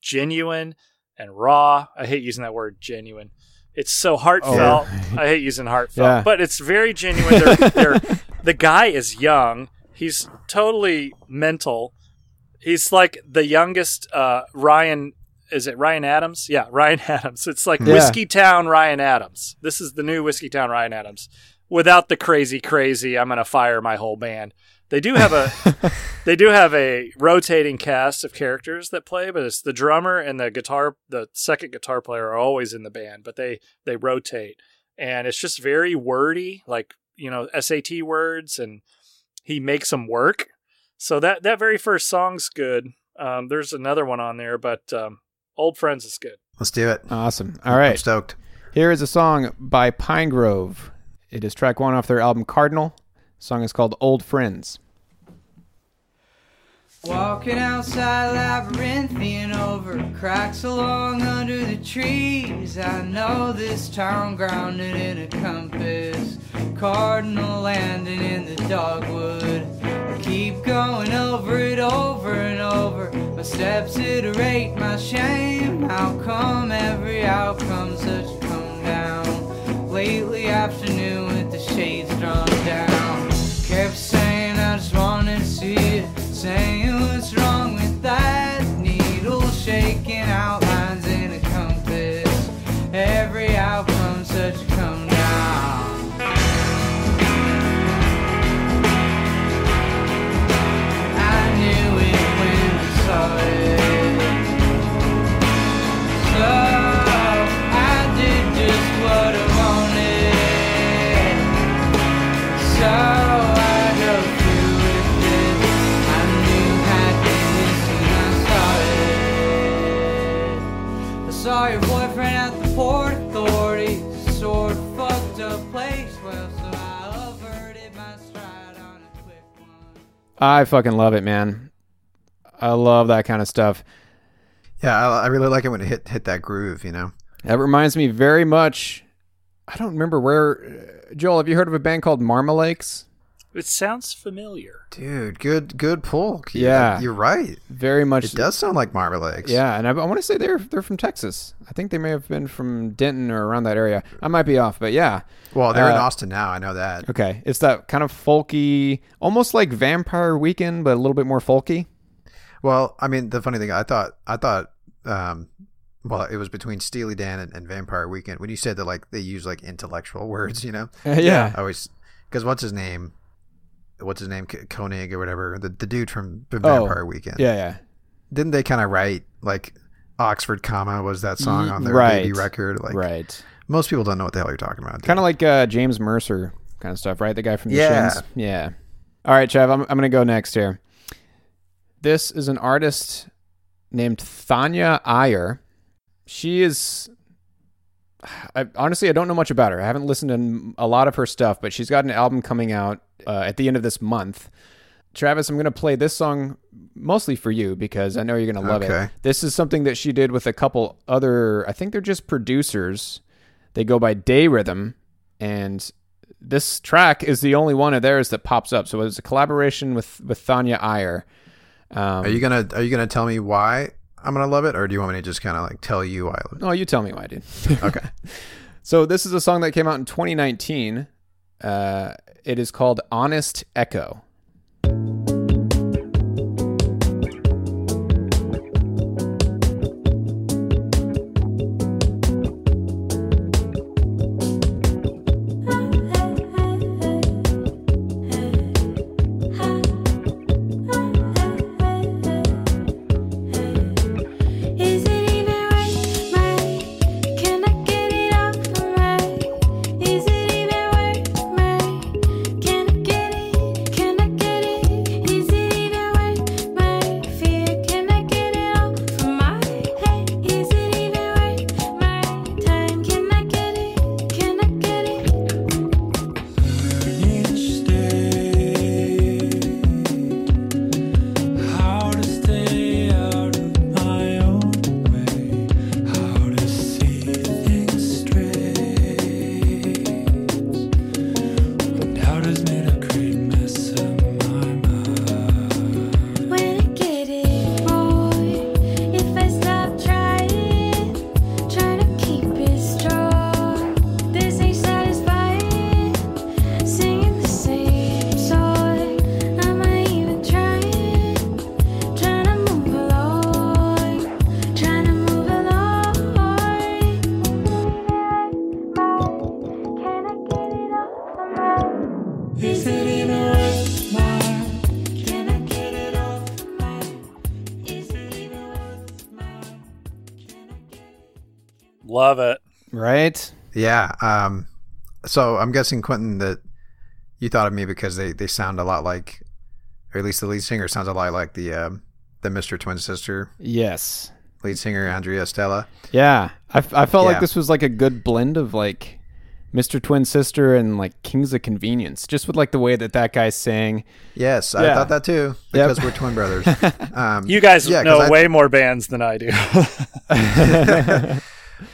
genuine and raw. I hate using that word, genuine. It's so heartfelt. I hate using heartfelt, Yeah. but it's very genuine. They're, they're, *laughs* the guy is young. He's totally mental. He's like the youngest uh, Ryan. Is it Ryan Adams? Yeah, *laughs* Ryan Adams. It's like Yeah. Whiskeytown Ryan Adams. This is the new Whiskeytown Ryan Adams. Without the crazy, crazy, I'm gonna fire my whole band. They do have a *laughs* they do have a rotating cast of characters that play, but it's the drummer and the guitar the second guitar player are always in the band, but they they rotate. And it's just very wordy, like, you know, SAT words and he makes them work. So that that very first song's good. Um, there's another one on there, but um, Old Friends is good. Let's do it. Awesome. All right. I'm stoked. Here is a song by Pinegrove. It is track one off their album Cardinal. The song is called Old Friends. Walking outside labyrinthian over cracks along under the trees. I know this town grounded in a compass, cardinal landing in the dogwood. I keep going over it over and over. My steps iterate my shame. How come every outcome's such a come down? Lately afternoon with the shades drawn down. Kept saying I just wanted to see it. Saying what's wrong with that needle shaking outlines in a compass. Every I fucking love it, man. I love that kind of stuff. Yeah, I, I really like it when it hit hit that groove. You know. That reminds me very much. I don't remember where. Joel, have you heard of a band called Marmalakes? It sounds familiar. Dude, good good pull. Yeah. you're right. Very much. It does sound like Marmalakes. Yeah, and I, I want to say they're they're from Texas. I think they may have been from Denton or around that area. I might be off, but yeah. Well, they're in Uh, Austin now. I know that. Okay, it's that kind of folky, almost like Vampire Weekend, but a little bit more folky. Well, I mean, the funny thing, I thought, I thought, um, well, it was between Steely Dan and, and Vampire Weekend. When you said that, like they use like intellectual *laughs* words, you know, Uh, *laughs* yeah. I always because what's his name? What's his name? Koenig or whatever. The the dude from Oh, Vampire Weekend. Yeah, yeah. Didn't they kind of write like Oxford, comma was that song on their right. debut record? Like right. most people don't know what the hell you're talking about. Kind of like uh, James Mercer kind of stuff, right? The guy from the Yeah. Shins. Yeah. All right, Chev, I'm, I'm going to go next here. This is an artist named Thanya Iyer. She is. *sighs* I, honestly, I don't know much about her. I haven't listened to a lot of her stuff, but she's got an album coming out uh, at the end of this month. Travis, I'm going to play this song mostly for you because I know you're going to love Okay. it. This is something that she did with a couple other, I think they're just producers. They go by Day Rhythm, and this track is the only one of theirs that pops up. So it was a collaboration with with Thanya Iyer. Um, Are you gonna Are you gonna tell me why I'm gonna love it, or do you want me to just kind of like tell you why I love it? Oh, you tell me why, dude. *laughs* Okay. *laughs* So this is a song that came out in 2019. Uh, it is called "Honest Echo." Right? Yeah. Um. So I'm guessing Quentin that you thought of me because they they sound a lot like, or at least the lead singer sounds a lot like the um the Mr. Twin Sister Yes. lead singer Andrea Estella. Yeah. I, I felt Yeah. like this was like a good blend of like Mr. Twin Sister and like Kings of Convenience, just with like the way that that guy sang. Yes, I thought that too Yep. because we're twin brothers. *laughs* Um, You guys yeah, 'cause know I- way more bands than I do. *laughs* *laughs*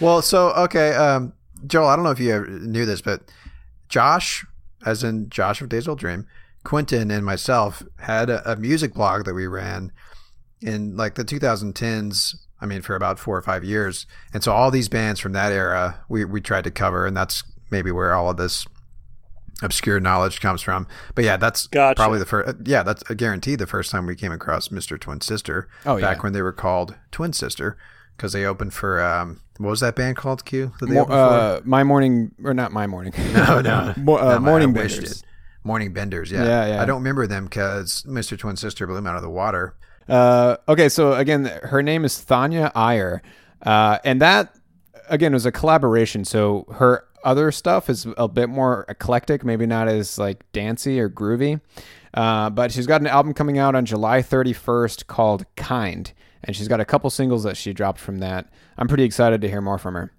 Well, so okay, um, Joel. I don't know if you knew this, but Josh, as in Josh of Days Old Dream, Quentin, and myself had a, a music blog that we ran in like the 2010s. I mean, for about four or five years, and so all these bands from that era we we tried to cover, and that's maybe where all of this obscure knowledge comes from. But yeah, that's Gotcha. probably the first. Yeah, that's a guarantee the first time we came across Mr. Twin Sister. Oh, back yeah. when they were called Twin Sister because they opened for um, what was that band called? Q that they Mo- uh, my morning, or not my morning. *laughs* No, no, *laughs* Mo- uh, my- morning Benders. Morning Benders. Yeah, Yeah, yeah. I don't remember them because Mr. Twin Sister blew them out of the water. Uh, okay, so again, her name is Thanya Iyer, uh, and that again was a collaboration. So her other stuff is a bit more eclectic, maybe not as like dancey or groovy. Uh, but she's got an album coming out on July 31st called Kind, and she's got a couple singles that she dropped from that. I'm pretty excited to hear more from her.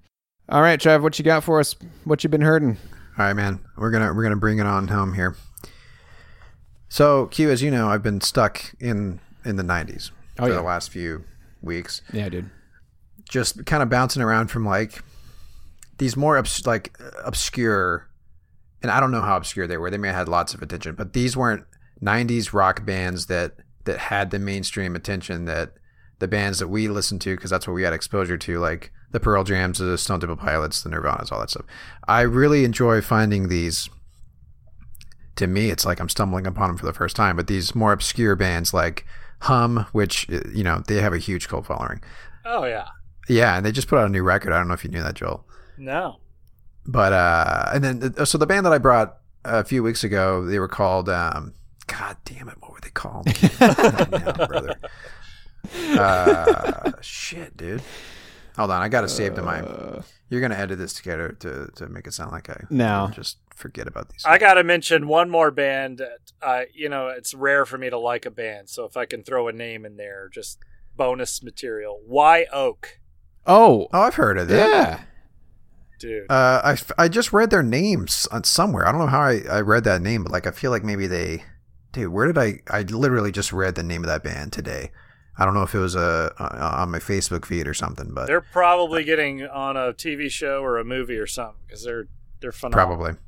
All right, Trev, what you got for us? What you been hurting? All right, man. We're gonna we're gonna bring it on home here. So, Q, as you know, I've been stuck in in the '90s Oh, for yeah. the last few weeks, Yeah, dude. just kind of bouncing around from like these more obs- like obscure, and I don't know how obscure they were. They may have had lots of attention, but these weren't '90s rock bands that that had the mainstream attention that the bands that we listened to because that's what we had exposure to, like the Pearl Jams, the Stone Temple Pilots, the Nirvanas, all that stuff. I really enjoy finding these. To me, it's like I'm stumbling upon them for the first time. But these more obscure bands like Hum, which uh, you know they have a huge cult following. oh yeah. Yeah, and they just put out a new record. I don't know if you knew that, Joel. No. But uh, and then uh, so the band that I brought a few weeks ago, they were called. Um, God damn it, what were they called? Now, brother. *laughs* Uh, shit, dude. Hold on, I got to save to my. You're gonna edit this together to to make it sound like I No. just forget about these. I got to mention one more band that, uh, you know, it's rare for me to like a band. So if I can throw a name in there, just bonus material. Why Oak? Oh, oh, I've heard of that. yeah. Dude. Uh, I, f- I just read their names on somewhere. I don't know how I, I read that name, but like I feel like maybe they, dude, where did I? I literally just read the name of that band today. I don't know if it was uh, uh, on my Facebook feed or something, but they're probably getting on a TV show or a movie or something because they're they're phenomenal. probably,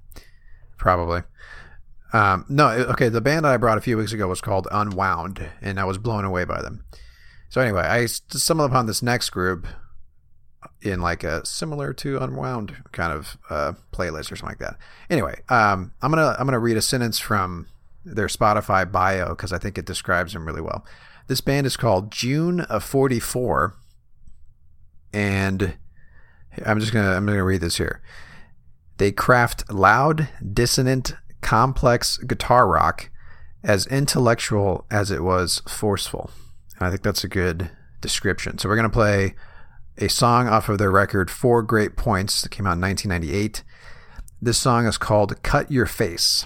probably. Um, no, okay. The band I brought a few weeks ago was called Unwound, and I was blown away by them. So anyway, I stumbled upon this next group in like a similar to Unwound kind of uh, playlist or something like that. Anyway, um, I'm gonna I'm gonna read a sentence from their Spotify bio because I think it describes them really well. This band is called June of '44, and I'm just gonna I'm gonna read this here. They craft loud, dissonant, complex guitar rock as intellectual as it was forceful. And I think that's a good description. So we're going to play a song off of their record Four Great Points that came out in 1998. This song is called Cut Your Face.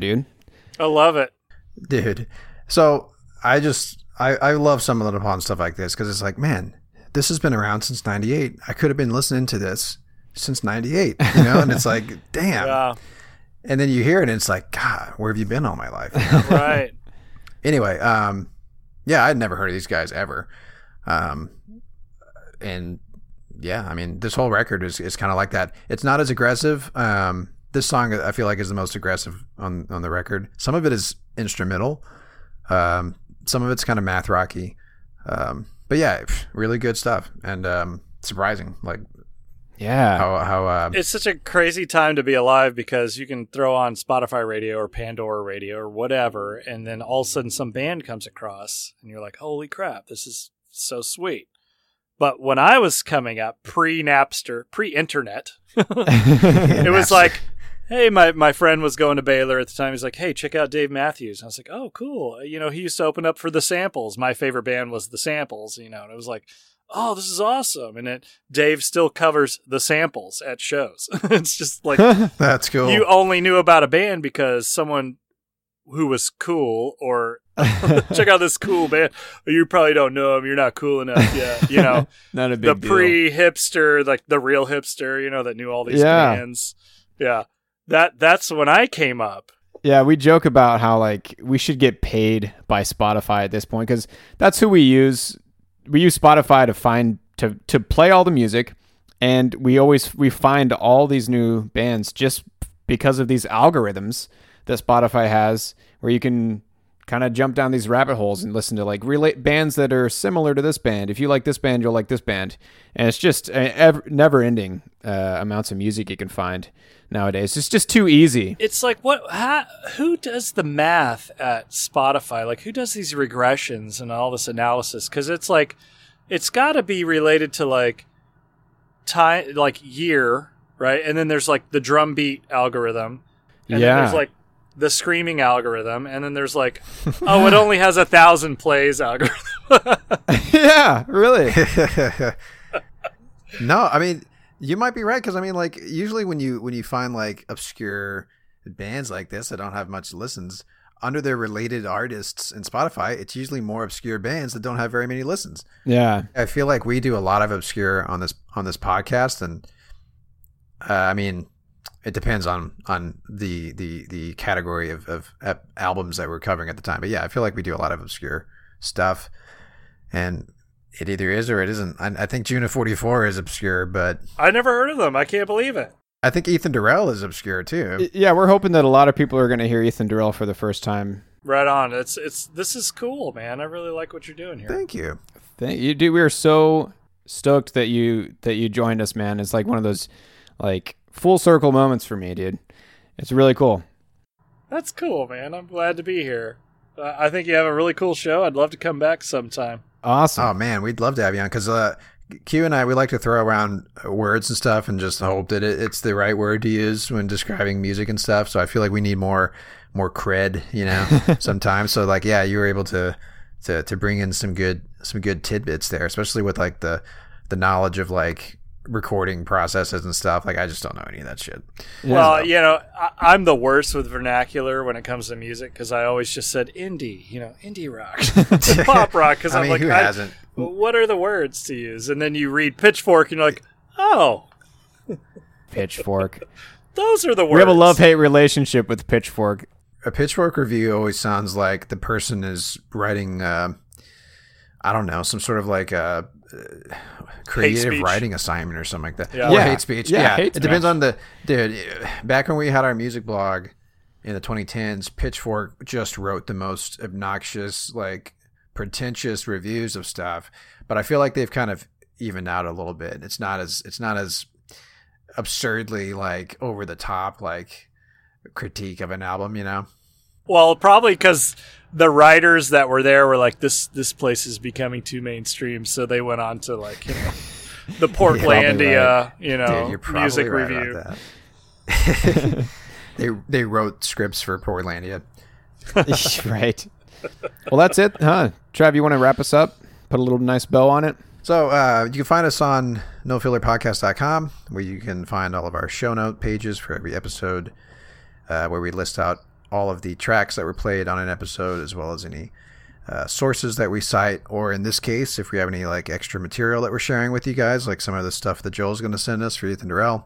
Damn, dude. I love it. Dude. So I just, I, I love stumbling upon stuff like this because it's like, man, this has been around since 98. I could have been listening to this since 98, you know? And it's like, *laughs* damn. Yeah, And then you hear it and it's like, God, where have you been all my life? right. *laughs* anyway, um, yeah, I'd never heard of these guys ever. Um, and yeah, I mean, this whole record is, is kind of like that. It's not as aggressive. Um, this song I feel like is the most aggressive on, on the record. Some of it is instrumental. Um, some of it's kind of math rocky. Um, but yeah, really good stuff and, um, surprising. Like Yeah. how, how, uh, It's such a crazy time to be alive because you can throw on Spotify radio or Pandora radio or whatever, and then all of a sudden some band comes across, and you're like, holy crap, this is so sweet. But when I was coming up, pre Napster, pre internet, *laughs* it was like, hey, my, my friend was going to Baylor at the time. He's like, hey, check out Dave Matthews. I was like, oh, cool. You know, he used to open up for the samples. My favorite band was the samples, you know, and it was like, oh, this is awesome. And it, Dave still covers the samples at shows. *laughs* it's just like *laughs* that's cool. you only knew about a band because someone who was cool or *laughs* check out this cool band. You probably don't know him. You're not cool enough yet. You know, Not a the big deal. pre hipster, like the real hipster, you know, that knew all these Yeah. bands. Yeah. That that's when I came up. Yeah, we joke about how like we should get paid by Spotify at this point because that's who we use. We use Spotify to find to to play all the music, and we always we find all these new bands just because of these algorithms that Spotify has, where you can kind of jump down these rabbit holes and listen to like relate bands that are similar to this band. If you like this band, you'll like this band, and it's just uh, ever, never-ending uh, amounts of music you can find nowadays. It's just too easy. It's like what how, who does the math at Spotify? Like who does these regressions and all this analysis cuz it's like it's got to be related to like time like year, right? And then there's like the drum beat algorithm. And Yeah. there's like the screaming algorithm and then there's like oh it only has a thousand plays algorithm *laughs* yeah, really. *laughs* no, I mean, You might be right because I mean, like usually when you when you find like obscure bands like this that don't have much listens under their related artists in Spotify, it's usually more obscure bands that don't have very many listens. Yeah. I feel like we do a lot of obscure on this on this podcast, and uh, I mean, it depends on on the the the category of of ep- albums that we're covering at the time. But yeah, I feel like we do a lot of obscure stuff, and it either is or it isn't. I, I think June of '44 is obscure, but I never heard of them. I can't believe it. I think Ethan Durelle is obscure too. Yeah, we're hoping that a lot of people are going to hear Ethan Durelle for the first time. Right on. It's it's this is cool, man. I really like what you're doing here. Thank you. Thank you, dude. We are so stoked that you that you joined us, man. It's like one of those like full circle moments for me, dude. It's really cool. That's cool, man. I'm glad to be here. Uh, I think you have a really cool show. I'd love to come back sometime. Awesome. Oh man, we'd love to have you on because uh, Q and I we like to throw around words and stuff and just hope that it, it's the right word to use when describing music and stuff. So I feel like we need more more cred, you know, *laughs* sometimes. So like, yeah, you were able to to to bring in some good some good tidbits there, especially with like the the knowledge of like recording processes and stuff. Like I just don't know any of that shit. Well, you know, I, I'm the worst with vernacular when it comes to music because I always just said indie, you know, indie rock, *laughs* *laughs* pop rock. Because I I'm mean, like, who I- hasn't? what are the words to use? And then you read Pitchfork, and you're like, oh, Pitchfork. *laughs* those are the words. we have a love hate relationship with Pitchfork. A pitchfork review always sounds like the person is writing, uh, I don't know, some sort of like a uh, creative writing assignment or something like that. Yeah. Or Yeah. hate speech. Yeah, Yeah, hate it depends on the dude. Back when we had our music blog in the 2010s, Pitchfork just wrote the most obnoxious, like pretentious reviews of stuff. But I feel like they've kind of evened out a little bit. It's not as it's not as absurdly like over the top like critique of an album, you know. Well, probably because the writers that were there were like, this this place is becoming too mainstream, so they went on to like, you know, the *laughs* Portlandia, you know, Dude, you're music right review. about that. *laughs* they they wrote scripts for Portlandia. *laughs* right. Well, that's it, huh? Trav, you want to wrap us up? Put a little nice bow on it. So uh, you can find us on nofillerpodcast.com where you can find all of our show note pages for every episode uh, where we list out all of the tracks that were played on an episode as well as any uh, sources that we cite or in this case if we have any like extra material that we're sharing with you guys like some of the stuff that Joel's going to send us for Ethan Durelle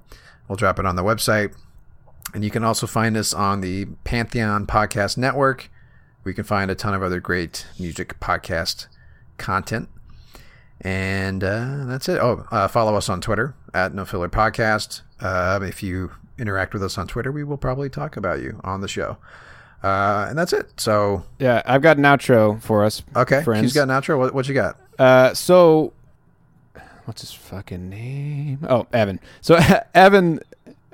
we'll drop it on the website and you can also find us on the Pantheon Podcast Network you can find a ton of other great music podcast content and uh, that's it. Oh, uh, follow us on Twitter at No Filler Podcast. Uh, if you interact with us on Twitter, we will probably talk about you on the show. Uh, and that's it. So, Yeah, I've got an outro for us. okay. friends. He's got an outro. What, what you got? Uh, so what's his fucking name? Oh, Evan. So *laughs* Evan,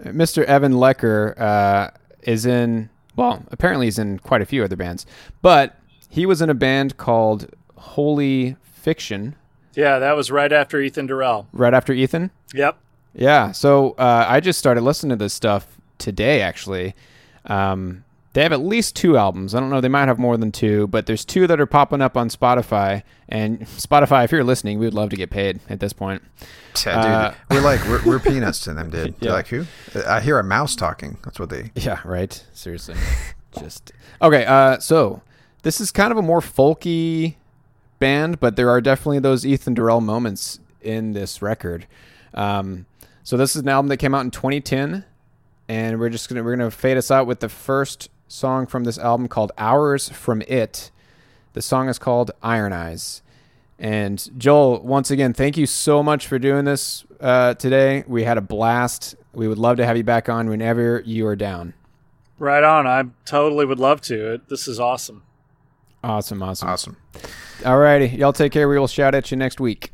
Mr. Evan Lecker, uh, is in. Well, apparently he's in quite a few other bands, but he was in a band called Holy Fiction Yeah, that was right after Ethan Durelle. right after Ethan. Yep. Yeah, so uh, I just started listening to this stuff today. Actually, um, they have at least two albums. I don't know; they might have more than two, but there's two that are popping up on Spotify. And *laughs* Spotify, if you're listening, we would love to get paid at this point. Yeah, dude, Uh, we're like we're, we're peanuts to them, dude. *laughs* They're Yeah. like who? I hear a mouse talking. That's what they. *laughs* Yeah, right. Seriously, just okay. Uh, so this is kind of a more folky band, but there are definitely those Ethan Durelle moments in this record. Um, so this is an album that came out in 2010, and we're just gonna we're gonna fade us out with the first song from this album called "Hours from It." The song is called "Iron Eyes." And Joel, once again, thank you so much for doing this uh, today. We had a blast. We would love to have you back on whenever you are down. Right on. I totally would love to. It, this is awesome. Awesome, awesome. Awesome. Alrighty, y'all take care. We will shout at you next week.